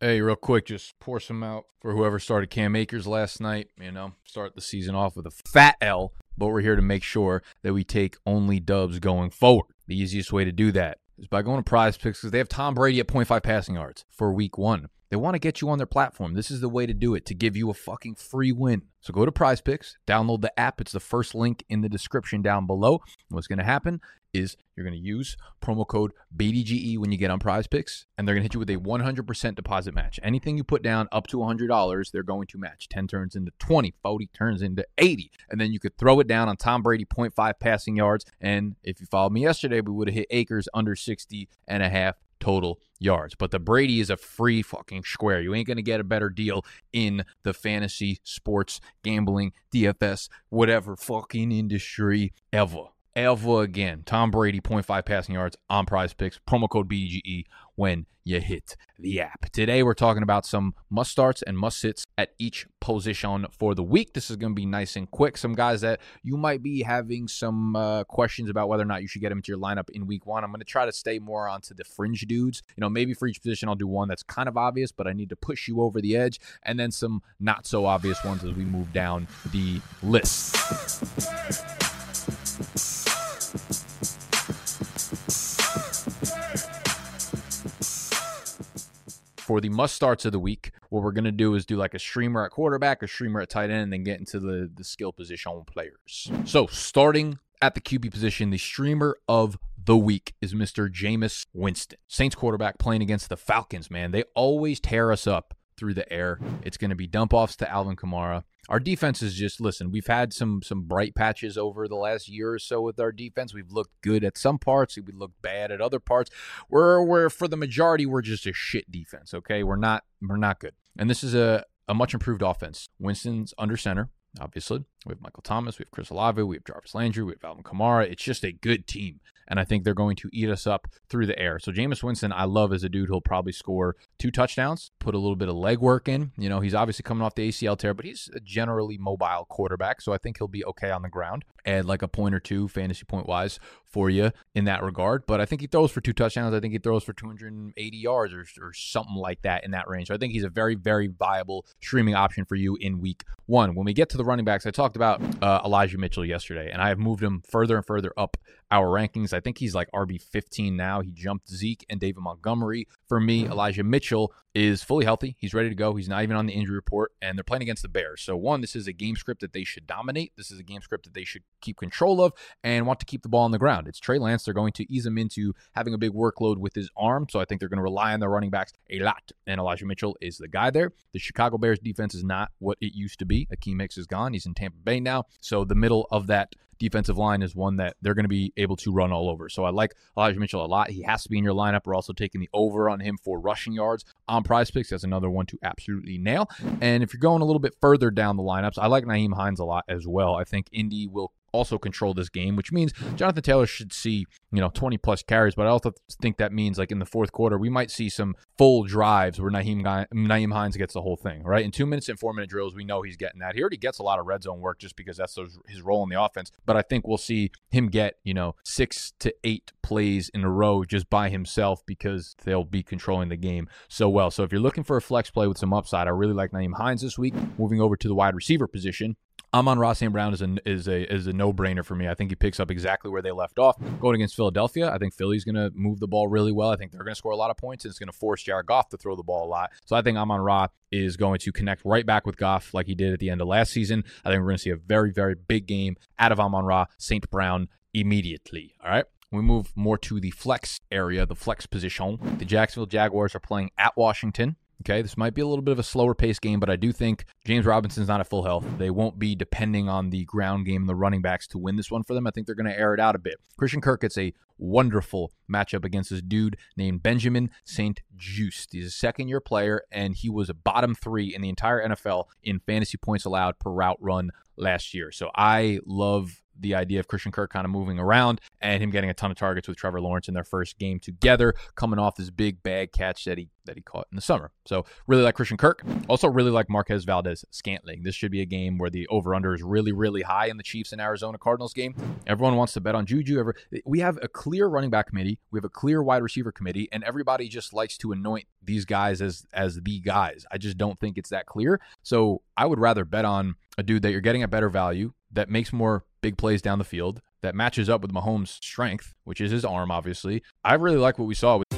Hey, real quick, just pour some out for whoever started Cam Akers last night. You know, start the season off with a fat L, but we're here to make sure that we take only dubs going forward. The easiest way to do that is by going to prize picks because they have Tom Brady at 0.5 passing yards for week one. They want to get you on their platform. This is the way to do it to give you a fucking free win. So go to Prize Picks, download the app. It's the first link in the description down below. What's going to happen is you're going to use promo code BDGE when you get on Prize Picks, and they're going to hit you with a 100% deposit match. Anything you put down up to $100, they're going to match. 10 turns into 20, 40 turns into 80. And then you could throw it down on Tom Brady, 0.5 passing yards. And if you followed me yesterday, we would have hit Akers under 60 and a half total yards. But the Brady is a free fucking square. You ain't going to get a better deal in the fantasy sports gambling DFS whatever fucking industry ever. Ever again. Tom Brady 0.5 passing yards on prize picks. Promo code BGE when you hit the app. Today we're talking about some must starts and must sits at each position for the week. This is going to be nice and quick. Some guys that you might be having some uh, questions about whether or not you should get them into your lineup in week one. I'm going to try to stay more onto the fringe dudes. You know, maybe for each position I'll do one that's kind of obvious, but I need to push you over the edge, and then some not so obvious ones as we move down the list. For the must starts of the week, what we're going to do is do like a streamer at quarterback, a streamer at tight end, and then get into the, the skill position players. So, starting at the QB position, the streamer of the week is Mr. Jameis Winston. Saints quarterback playing against the Falcons, man. They always tear us up through the air. It's going to be dump offs to Alvin Kamara. Our defense is just listen. We've had some some bright patches over the last year or so with our defense. We've looked good at some parts. We looked bad at other parts. We're we're for the majority we're just a shit defense. Okay, we're not we're not good. And this is a a much improved offense. Winston's under center obviously. We have Michael Thomas, we have Chris Olave, we have Jarvis Landry, we have Alvin Kamara. It's just a good team. And I think they're going to eat us up through the air. So Jameis Winston, I love as a dude He'll probably score two touchdowns, put a little bit of leg work in. You know, he's obviously coming off the ACL tear, but he's a generally mobile quarterback. So I think he'll be okay on the ground. Add like a point or two fantasy point wise for you in that regard. But I think he throws for two touchdowns. I think he throws for 280 yards or, or something like that in that range. So I think he's a very, very viable streaming option for you in week one. When we get to the running backs, I talked about uh, Elijah Mitchell yesterday, and I have moved him further and further up our rankings. I think he's like RB 15 now. He jumped Zeke and David Montgomery. For me, Elijah Mitchell is fully healthy. He's ready to go. He's not even on the injury report, and they're playing against the Bears. So, one, this is a game script that they should dominate. This is a game script that they should keep control of and want to keep the ball on the ground. It's Trey Lance. They're going to ease him into having a big workload with his arm. So, I think they're going to rely on their running backs a lot. And Elijah Mitchell is the guy there. The Chicago Bears defense is not what it used to be. Akiem Hicks is gone. He's in Tampa Bay now. So, the middle of that defensive line is one that they're going to be able to run all over. So I like Elijah Mitchell a lot. He has to be in your lineup. We're also taking the over on him for rushing yards on prize picks. That's another one to absolutely nail. And if you're going a little bit further down the lineups, I like Nyheim Hines a lot as well. I think Indy will also control this game, which means Jonathan Taylor should see, you know, 20 plus carries. But I also think that means like in the fourth quarter, we might see some full drives where Nyheim, Nyheim Hines gets the whole thing, right? In two minutes and four minute drills, we know he's getting that. He already gets a lot of red zone work just because that's his role in the offense. But I think we'll see him get, you know, six to eight plays in a row just by himself because they'll be controlling the game so well. So if you're looking for a flex play with some upside, I really like Nyheim Hines this week. Moving over to the wide receiver position, Amon-Ra St. Brown is a is a is a no brainer for me. I think he picks up exactly where they left off. Going against Philadelphia, I think Philly's going to move the ball really well. I think they're going to score a lot of points, and it's going to force Jared Goff to throw the ball a lot. So I think Amon Ra is going to connect right back with Goff like he did at the end of last season. I think we're going to see a very very big game out of Amon Ra St. Brown immediately. All right. We move more to the flex area, the flex position. The Jacksonville Jaguars are playing at Washington. Okay, this might be a little bit of a slower pace game, but I do think James Robinson's not at full health. They won't be depending on the ground game and the running backs to win this one for them. I think they're going to air it out a bit. Christian Kirk gets a wonderful matchup against this dude named Benjamin St. Juste. He's a second year player, and he was a bottom three in the entire NFL in fantasy points allowed per route run last year. So I love the idea of Christian Kirk kind of moving around and him getting a ton of targets with Trevor Lawrence in their first game together, coming off this big bag catch that he that he caught in the summer. So really like Christian Kirk. Also really like Marquez Valdes Scantling. This should be a game where the over under is really really high in the Chiefs and Arizona Cardinals game. Everyone wants to bet on Juju. Ever we have a clear running back committee, we have a clear wide receiver committee, and everybody just likes to anoint these guys as as the guys. I just don't think it's that clear. So I would rather bet on a dude that you're getting a better value that makes more big plays down the field that matches up with Mahomes' strength, which is his arm, obviously. I really like what we saw with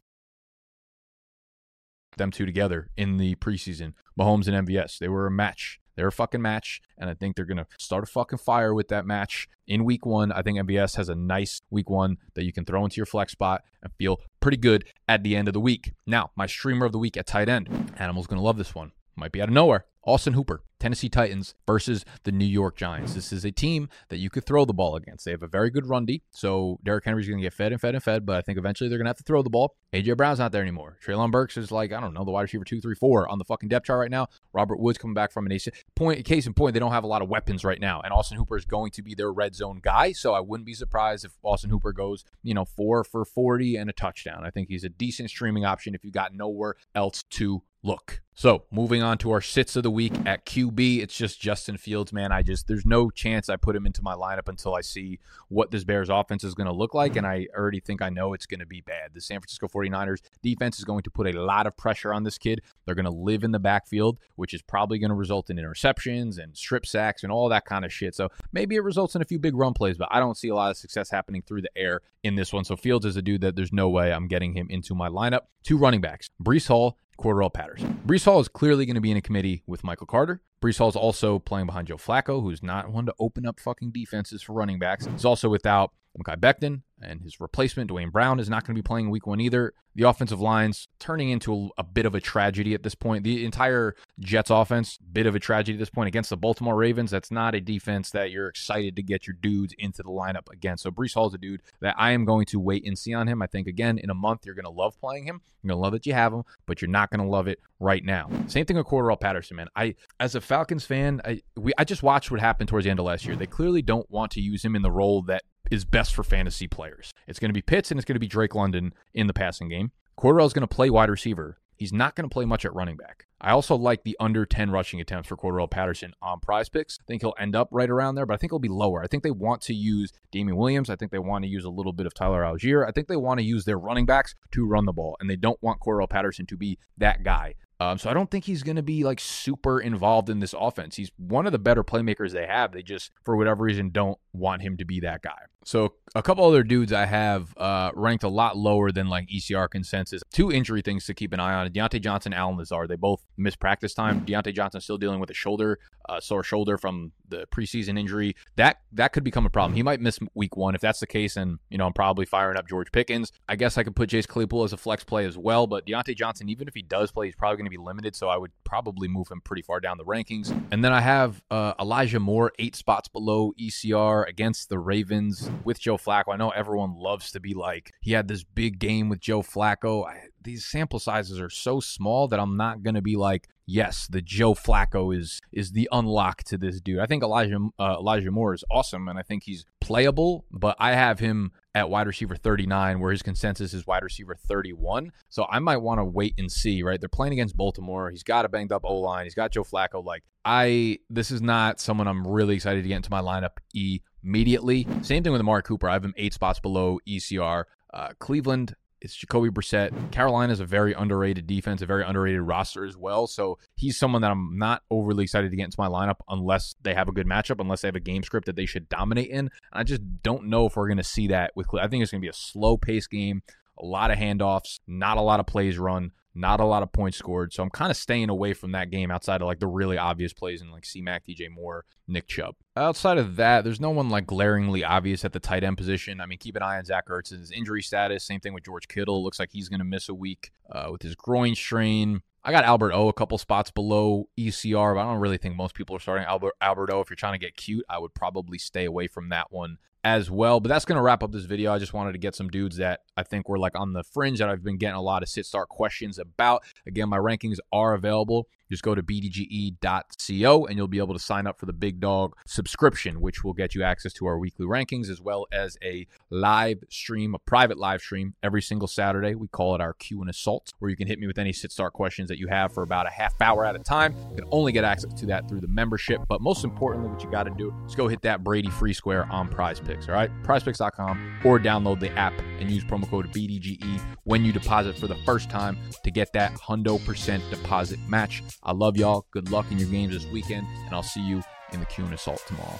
them two together in the preseason. Mahomes and MVS, they were a match. They're a fucking match, and I think they're gonna start a fucking fire with that match in week one. I think MVS has a nice week one that you can throw into your flex spot and feel pretty good at the end of the week. Now, my streamer of the week at tight end. Animal's gonna love this one. Might be out of nowhere. Austin Hooper, Tennessee Titans versus the New York Giants. This is a team that you could throw the ball against. They have a very good run D, so Derrick Henry's going to get fed and fed and fed, but I think eventually they're going to have to throw the ball. AJ Brown's not there anymore. Treylon Burks is like, I don't know, the wide receiver two, three, four on the fucking depth chart right now. Robert Woods coming back from an AC. Point, case in point, they don't have a lot of weapons right now, and Austin Hooper is going to be their red zone guy, so I wouldn't be surprised if Austin Hooper goes, you know, four for 40 and a touchdown. I think he's a decent streaming option if you got nowhere else to look. So, moving on to our sits of the week at QB, it's just Justin Fields, man. I just, there's no chance I put him into my lineup until I see what this Bears offense is going to look like. And I already think I know it's going to be bad. The San Francisco 49ers defense is going to put a lot of pressure on this kid. They're going to live in the backfield, which is probably going to result in interceptions and strip sacks and all that kind of shit. So, maybe it results in a few big run plays, but I don't see a lot of success happening through the air in this one. So, Fields is a dude that there's no way I'm getting him into my lineup. Two running backs, Breece Hall Cordarrelle Patterson. Breece Hall is clearly going to be in a committee with Michael Carter. Breece Hall is also playing behind Joe Flacco, who's not one to open up fucking defenses for running backs. He's also without Mekhi Becton, and his replacement, Duane Brown, is not going to be playing week one either. The offensive line's turning into a, a, bit of a tragedy at this point. The entire Jets offense, bit of a tragedy at this point against the Baltimore Ravens. That's not a defense that you're excited to get your dudes into the lineup again. So Breece Hall's a dude that I am going to wait and see on him. I think again in a month you're going to love playing him. You're going to love that you have him, but you're not going to love it right now. Same thing with Cordarrelle Patterson, man. I as a Falcons fan, I we I just watched what happened towards the end of last year. They clearly don't want to use him in the role that is best for fantasy players. It's going to be Pitts and it's going to be Drake London in the passing game. Cordarrelle is going to play wide receiver. He's not going to play much at running back. I also like the under 10 rushing attempts for Cordell Patterson on prize picks. I think he'll end up right around there, but I think he'll be lower. I think they want to use Damien Williams. I think they want to use a little bit of Tyler Allgeier. I think they want to use their running backs to run the ball, and they don't want Cordell Patterson to be that guy. Um, so I don't think he's going to be like super involved in this offense. He's one of the better playmakers they have. They just, for whatever reason, don't want him to be that guy. So a couple other dudes I have uh, ranked a lot lower than like ECR consensus. Two injury things to keep an eye on: Diontae Johnson, and Allen Lazard. They both missed practice time. Diontae Johnson still dealing with a shoulder, uh, sore shoulder from the preseason injury. That that could become a problem. He might miss week one if that's the case. And you know I'm probably firing up George Pickens. I guess I could put Chase Claypool as a flex play as well. But Diontae Johnson, even if he does play, he's probably going to to be limited, so I would probably move him pretty far down the rankings. And then I have uh, Elijah Moore, eight spots below ECR against the Ravens with Joe Flacco. I know everyone loves to be like, he had this big game with Joe Flacco. I, these sample sizes are so small that I'm not going to be like, yes, the Joe Flacco is is the unlock to this dude. I think Elijah uh, Elijah Moore is awesome, and I think he's playable. But I have him at wide receiver 39, where his consensus is wide receiver 31. So I might want to wait and see. Right, they're playing against Baltimore. He's got a banged up O line. He's got Joe Flacco. Like I, this is not someone I'm really excited to get into my lineup immediately. Same thing with Amari Cooper. I have him eight spots below ECR. Uh, Cleveland, it's Jacoby Brissett. Carolina is a very underrated defense, a very underrated roster as well. So he's someone that I'm not overly excited to get into my lineup unless they have a good matchup, unless they have a game script that they should dominate in. I just don't know if we're going to see that with. I think it's going to be a slow pace game, a lot of handoffs, not a lot of plays run. Not a lot of points scored. So I'm kind of staying away from that game outside of like the really obvious plays in like C Mac, DJ Moore, Nick Chubb. Outside of that, there's no one like glaringly obvious at the tight end position. I mean, keep an eye on Zach Ertz's injury status. Same thing with George Kittle. Looks like he's going to miss a week uh, with his groin strain. I got Albert O a couple spots below ECR, but I don't really think most people are starting Albert Albert O. If you're trying to get cute, I would probably stay away from that one as well. But that's going to wrap up this video. I just wanted to get some dudes that I think were like on the fringe that I've been getting a lot of sit start questions about. Again, my rankings are available. Just go to bdge.co and you'll be able to sign up for the Big Dog subscription, which will get you access to our weekly rankings as well as a live stream, a private live stream every single Saturday. We call it our Q and Assault, where you can hit me with any sit start questions that you have for about a half hour at a time. You can only get access to that through the membership. But most importantly, what you got to do is go hit that Brady free square on prize picks. All right, prizepicks.com or download the app and use promo code BDGE when you deposit for the first time to get that hundo percent deposit match. I love y'all. Good luck in your games this weekend, and I'll see you in the Q and Assault tomorrow.